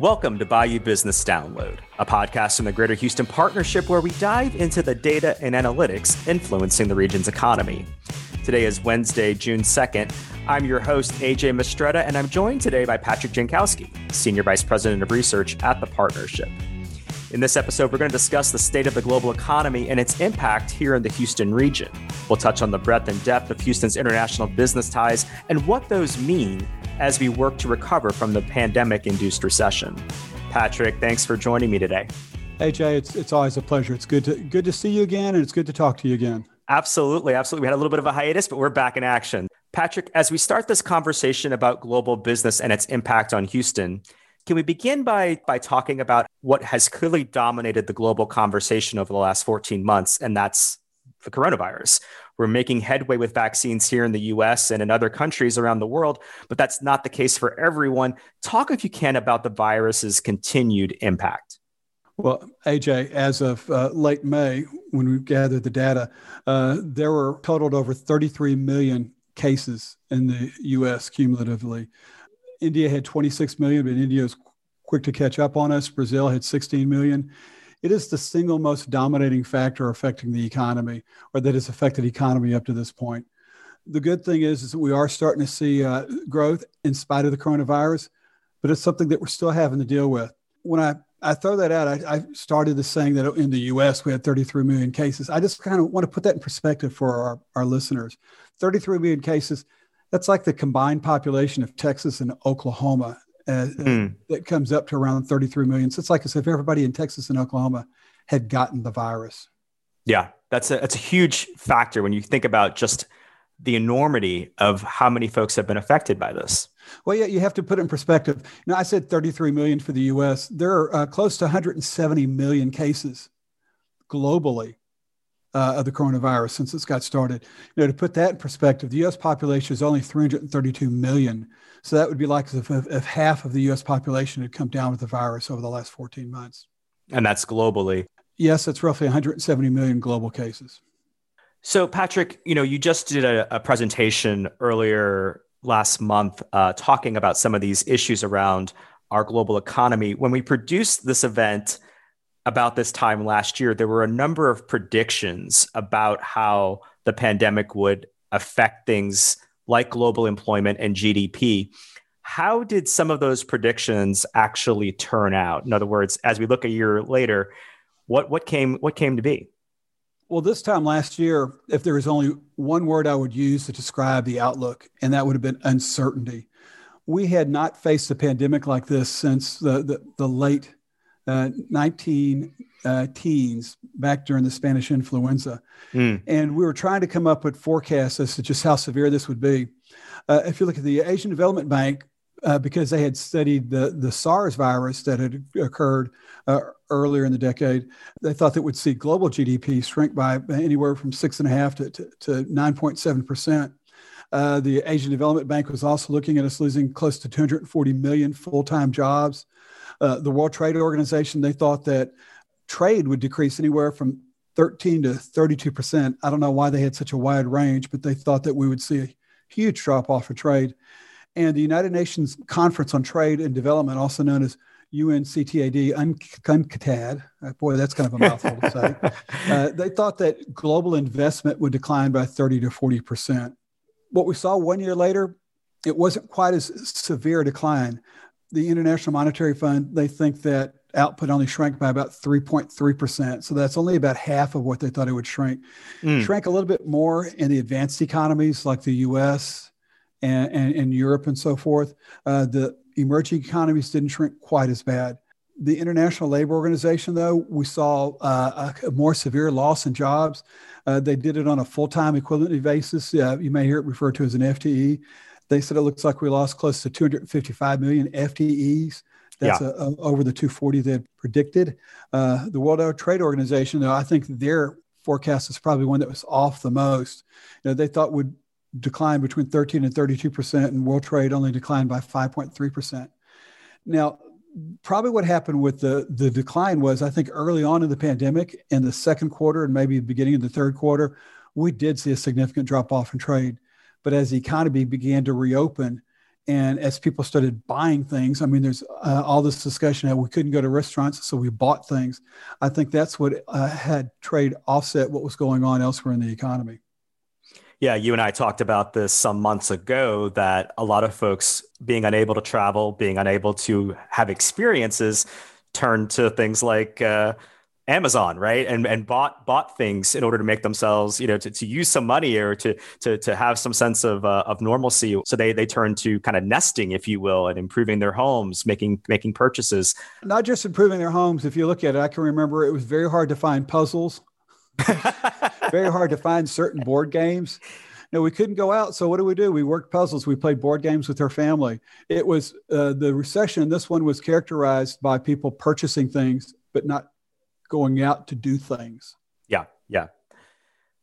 Welcome to Bayou Business Download, a podcast from the Greater Houston Partnership where we dive into the data and analytics influencing the region's economy. Today is Wednesday, June 2nd. I'm your host, AJ Mistretta, and I'm joined today by Patrick Jankowski, Senior Vice President of Research at the Partnership. In this episode, we're going to discuss the state of the global economy and its impact here in the Houston region. We'll touch on the breadth and depth of Houston's international business ties and what those mean as we work to recover from the pandemic induced recession. Patrick, thanks for joining me today. Hey Jay, it's it's always a pleasure. It's good to good to see you again and it's good to talk to you again. Absolutely, absolutely. We had a little bit of a hiatus, but we're back in action. Patrick, as we start this conversation about global business and its impact on Houston, can we begin by, by talking about what has clearly dominated the global conversation over the last 14 months, and that's the coronavirus? We're making headway with vaccines here in the US and in other countries around the world, but that's not the case for everyone. Talk, if you can, about the virus's continued impact. Well, AJ, as of uh, late May, when we gathered the data, uh, there were totaled over 33 million cases in the US cumulatively. India had 26 million, but India was quick to catch up on us. Brazil had 16 million. It is the single most dominating factor affecting the economy, or that has affected economy up to this point. The good thing is, is that we are starting to see uh, growth in spite of the coronavirus, but it's something that we're still having to deal with. When I I throw that out. I, I, started the saying that in the US we had 33 million cases. I just kind of want to put that in perspective for our, our listeners. 33 million cases, that's like the combined population of Texas and Oklahoma uh, mm. that comes up to around 33 million. So it's like as if everybody in Texas and Oklahoma had gotten the virus. Yeah, that's a, that's a huge factor when you think about just the enormity of how many folks have been affected by this. Well, yeah, you have to put it in perspective. Now, I said 33 million for the US. There are uh, close to 170 million cases globally uh, of the coronavirus since it's got started. You know, to put that in perspective, the U.S. population is only 332 million. So that would be like if, if half of the U.S. population had come down with the virus over the last 14 months. And that's globally. Yes, that's roughly 170 million global cases. So, Patrick, you know, you just did a, a presentation earlier last month uh, talking about some of these issues around our global economy. When we produced this event, about this time last year, there were a number of predictions about how the pandemic would affect things like global employment and GDP. How did some of those predictions actually turn out? In other words, as we look a year later, what, what came what came to be? Well, this time last year, if there was only one word I would use to describe the outlook, and that would have been uncertainty. We had not faced a pandemic like this since the, the, the late uh, 19 uh, teens back during the Spanish influenza. Mm. And we were trying to come up with forecasts as to just how severe this would be. Uh, if you look at the Asian Development Bank, uh, because they had studied the, the SARS virus that had occurred uh, earlier in the decade, they thought that would see global GDP shrink by anywhere from six and a half to, to, to 9.7 percent. Uh, the Asian Development Bank was also looking at us losing close to 240 million full time jobs. Uh, the World Trade Organization, they thought that trade would decrease anywhere from 13 to 32 percent. I don't know why they had such a wide range, but they thought that we would see a huge drop off of trade. And the United Nations Conference on Trade and Development, also known as UNCTAD, UNCTAD, uh, boy, that's kind of a mouthful to say. Uh, they thought that global investment would decline by 30 to 40 percent. What we saw one year later, it wasn't quite as severe a decline the International Monetary Fund, they think that output only shrank by about 3.3%. So that's only about half of what they thought it would shrink. Mm. Shrank a little bit more in the advanced economies like the US and, and, and Europe and so forth. Uh, the emerging economies didn't shrink quite as bad. The International Labor Organization, though, we saw uh, a, more severe loss in jobs. Uh, they did it on a full time equivalent basis. you may hear it referred to as an FTE. They said it looks like we lost close to 255 million FTEs. That's yeah. a, a, over the 240 they predicted. Uh, the World Trade Organization, though, I think their forecast is probably one that was off the most. You know, they thought would decline between 13 and 32 percent, and World Trade only declined by 5.3 percent. Now, probably what happened with the the decline was, I think, early on in the pandemic, in the second quarter and maybe the beginning of the third quarter, we did see a significant drop off in trade. But as the economy began to reopen And as people started buying things, I mean, there's uh, all this discussion that we couldn't go to restaurants, so we bought things. I think that's what uh, had trade offset what was going on elsewhere in the economy. Yeah, you and I talked about this some months ago that a lot of folks being unable to travel, being unable to have experiences, turn to things like uh, Amazon, right? And and bought bought things in order to make themselves, you know, to, to use some money or to to to have some sense of uh, of normalcy. So they they turn to kind of nesting, if you will, and improving their homes, making making purchases. Not just improving their homes. If you look at it, I can remember it was very hard to find puzzles, very hard to find certain board games. No, we couldn't go out. So what do we do? We worked puzzles. We played board games with our family. It was uh, the recession. This one was characterized by people purchasing things, but not going out to do things. Yeah, yeah.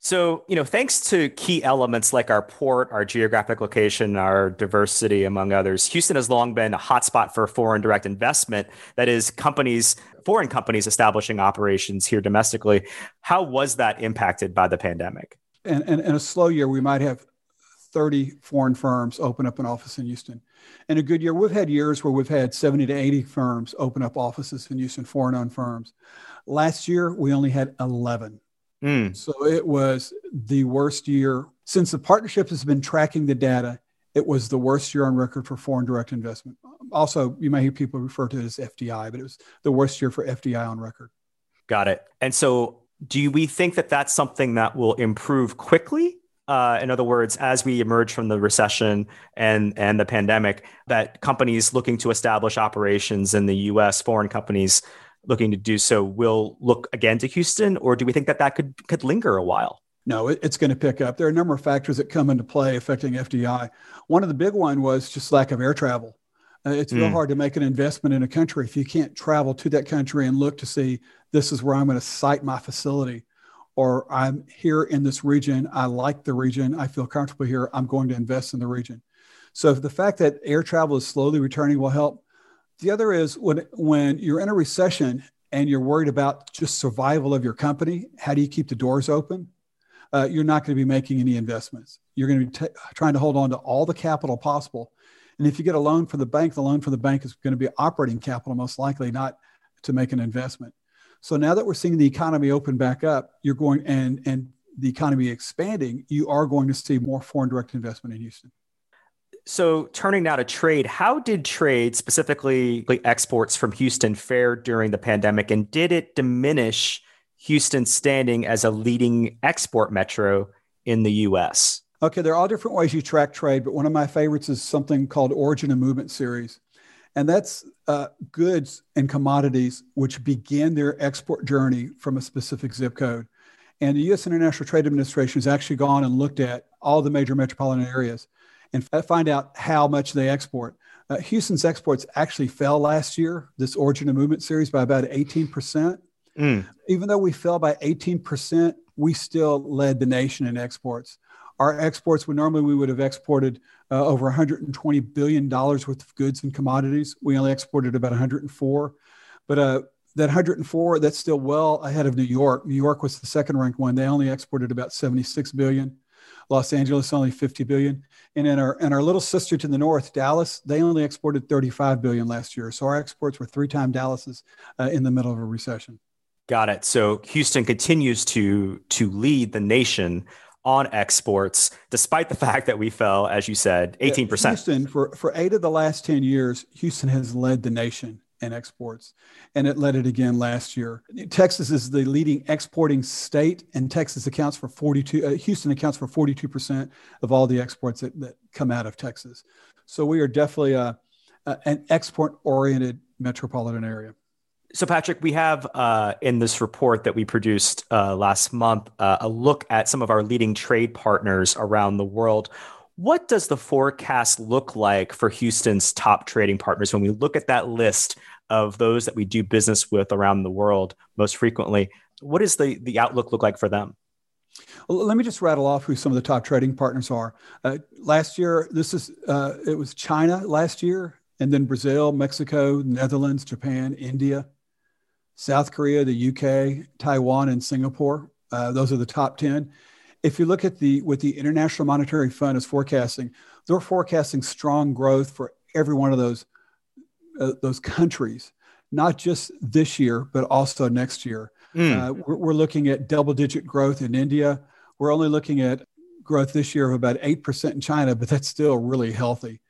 So, you know, thanks to key elements like our port, our geographic location, our diversity, among others, Houston has long been a hotspot for foreign direct investment. That is, companies, foreign companies establishing operations here domestically. How was that impacted by the pandemic? And in a slow year, we might have 30 foreign firms open up an office in Houston. In a good year, we've had years where we've had 70 to 80 firms open up offices in Houston, foreign owned firms. Last year, we only had 11. Mm. So it was the worst year. Since the partnership has been tracking the data, it was the worst year on record for foreign direct investment. Also, you may hear people refer to it as FDI, but it was the worst year for FDI on record. Got it. And so, do we think that that's something that will improve quickly? Uh, in other words, as we emerge from the recession and and the pandemic, that companies looking to establish operations in the U.S., foreign companies looking to do so will look again to Houston, or do we think that that could could linger a while? No, it, it's going to pick up. There are a number of factors that come into play affecting FDI. One of the big one was just lack of air travel. Uh, it's mm. real hard to make an investment in a country if you can't travel to that country and look to see this is where I'm going to site my facility, or I'm here in this region. I like the region. I feel comfortable here. I'm going to invest in the region. So the fact that air travel is slowly returning will help. The other is when when you're in a recession and you're worried about just survival of your company, how do you keep the doors open? Uh, you're not going to be making any investments. You're going to be t- trying to hold on to all the capital possible. And if you get a loan from the bank, the loan from the bank is going to be operating capital, most likely, not to make an investment. So now that we're seeing the economy open back up, you're going and and the economy expanding, you are going to see more foreign direct investment in Houston. So, turning now to trade, how did trade, specifically exports from Houston, fare during the pandemic? And did it diminish Houston's standing as a leading export metro in the US? Okay, there are all different ways you track trade, but one of my favorites is something called Origin of Movement Series. And that's uh, goods and commodities which begin their export journey from a specific zip code. And the US International Trade Administration has actually gone and looked at all the major metropolitan areas and find out how much they export. Uh, Houston's exports actually fell last year, this Origin of Movement series, by about 18%. Mm. Even though we fell by 18%, we still led the nation in exports. Our exports, when normally we would have exported uh, over 120 billion dollars worth of goods and commodities, we only exported about 104. But uh, that 104, that's still well ahead of New York. New York was the second ranked one. They only exported about 76 billion. Los Angeles only 50 billion. And in our and our little sister to the north, Dallas, they only exported 35 billion last year. So our exports were three times Dallas's uh, in the middle of a recession. Got it. So Houston continues to to lead the nation on exports, despite the fact that we fell, as you said, 18%. Houston, for, for eight of the last 10 years, Houston has led the nation and exports. And it led it again last year. Texas is the leading exporting state, and Texas accounts for 42, uh, Houston accounts for 42% of all the exports that, that come out of Texas. So we are definitely a, a an export oriented metropolitan area. So, Patrick, we have uh, in this report that we produced uh, last month uh, a look at some of our leading trade partners around the world. What does the forecast look like for Houston's top trading partners when we look at that list of those that we do business with around the world most frequently? What does the, the outlook look like for them? Well, let me just rattle off who some of the top trading partners are. Uh, last year, this is uh, it was China last year, and then Brazil, Mexico, Netherlands, Japan, India, South Korea, the UK, Taiwan, and Singapore. Uh, those are the top ten if you look at the what the International Monetary Fund is forecasting, they're forecasting strong growth for every one of those uh, those countries, not just this year, but also next year. Mm. Uh, we're, we're, looking at double digit growth in India. We're only looking at growth this year of about 8% in China, but that's still really healthy.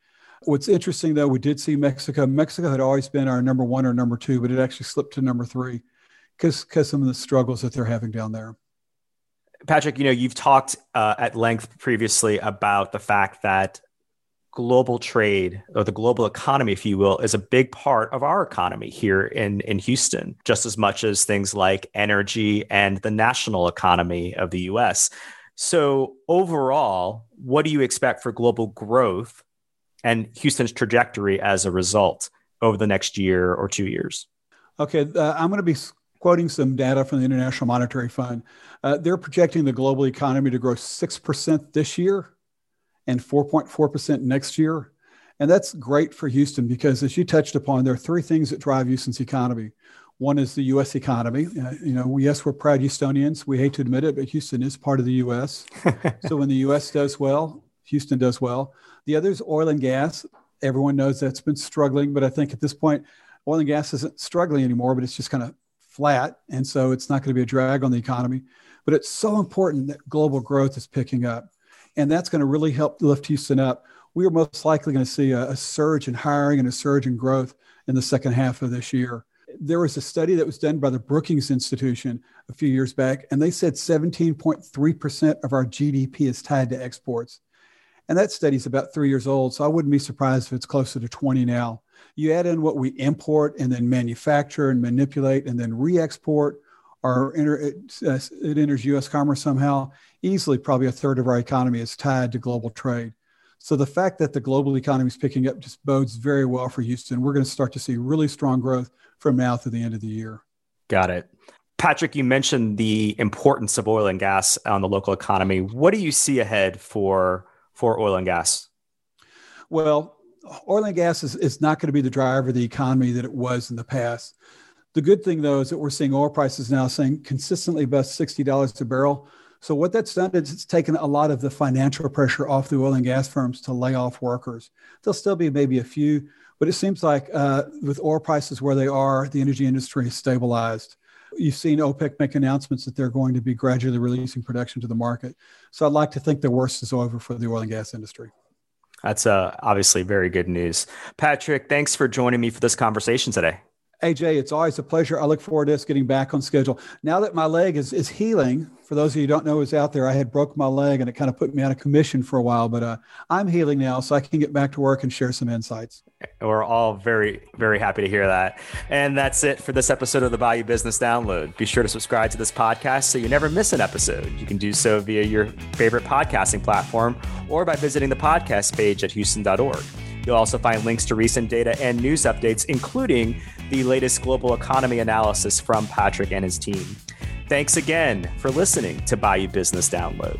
What's interesting though, we did see Mexico. Mexico had always been our number one or number two, but it actually slipped to number three because because some of the struggles that they're having down there. Patrick, you know, you've talked uh, at length previously about the fact that global trade or the global economy, if you will, is a big part of our economy here in, in Houston, just as much as things like energy and the national economy of the US. So, overall, what do you expect for global growth and Houston's trajectory as a result over the next year or two years? Okay, uh, I'm going to be quoting some data from the International Monetary Fund. Uh, they're projecting the global economy to grow 6% this year and 4.4% next year. And that's great for Houston because, as you touched upon, there are three things that drive Houston's economy. One is the U.S. economy. Uh, you know, we, yes, we're proud Houstonians. We hate to admit it, but Houston is part of the U.S. so when the U.S. does well, Houston does well. The other is oil and gas. Everyone knows that's been struggling, but I think at this point, oil and gas isn't struggling anymore, but it's just kind of flat. And so it's not going to be a drag on the economy. But it's so important that global growth is picking up. And that's going to really help lift Houston up. We are most likely going to see a, a surge in hiring and a surge in growth in the second half of this year. There was a study that was done by the Brookings Institution a few years back, and they said 17.3% of our GDP is tied to exports. And that study is about three years old, so I wouldn't be surprised if it's closer to 20 now. You add in what we import and then manufacture and manipulate and then re export, or enter, it, uh, it enters US commerce somehow. Easily, probably a third of our economy is tied to global trade. So the fact that the global economy is picking up just bodes very well for Houston. We're going to start to see really strong growth from now through the end of the year. Got it. Patrick, you mentioned the importance of oil and gas on the local economy. What do you see ahead for for oil and gas? Well, oil and gas is, is not going to be the driver of the economy that it was in the past. The good thing, though, is that we're seeing oil prices now saying consistently above $60 a barrel. So, what that's done is it's taken a lot of the financial pressure off the oil and gas firms to lay off workers. There'll still be maybe a few, but it seems like uh, with oil prices where they are, the energy industry is stabilized. You've seen OPEC make announcements that they're going to be gradually releasing production to the market. So, I'd like to think the worst is over for the oil and gas industry. That's uh, obviously very good news. Patrick, thanks for joining me for this conversation today. AJ, it's always a pleasure. I look forward to us getting back on schedule. Now that my leg is, is healing, for those of you who don't know who's out there, I had broke my leg and it kind of put me out of commission for a while, but uh, I'm healing now, so I can get back to work and share some insights. We're all very, very happy to hear that. And that's it for this episode of the Bayou Business Download. Be sure to subscribe to this podcast so you never miss an episode. You can do so via your favorite podcasting platform or by visiting the podcast page at houston.org. You'll also find links to recent data and news updates, including the latest global economy analysis from Patrick and his team. Thanks again for listening to Bayou Business Download.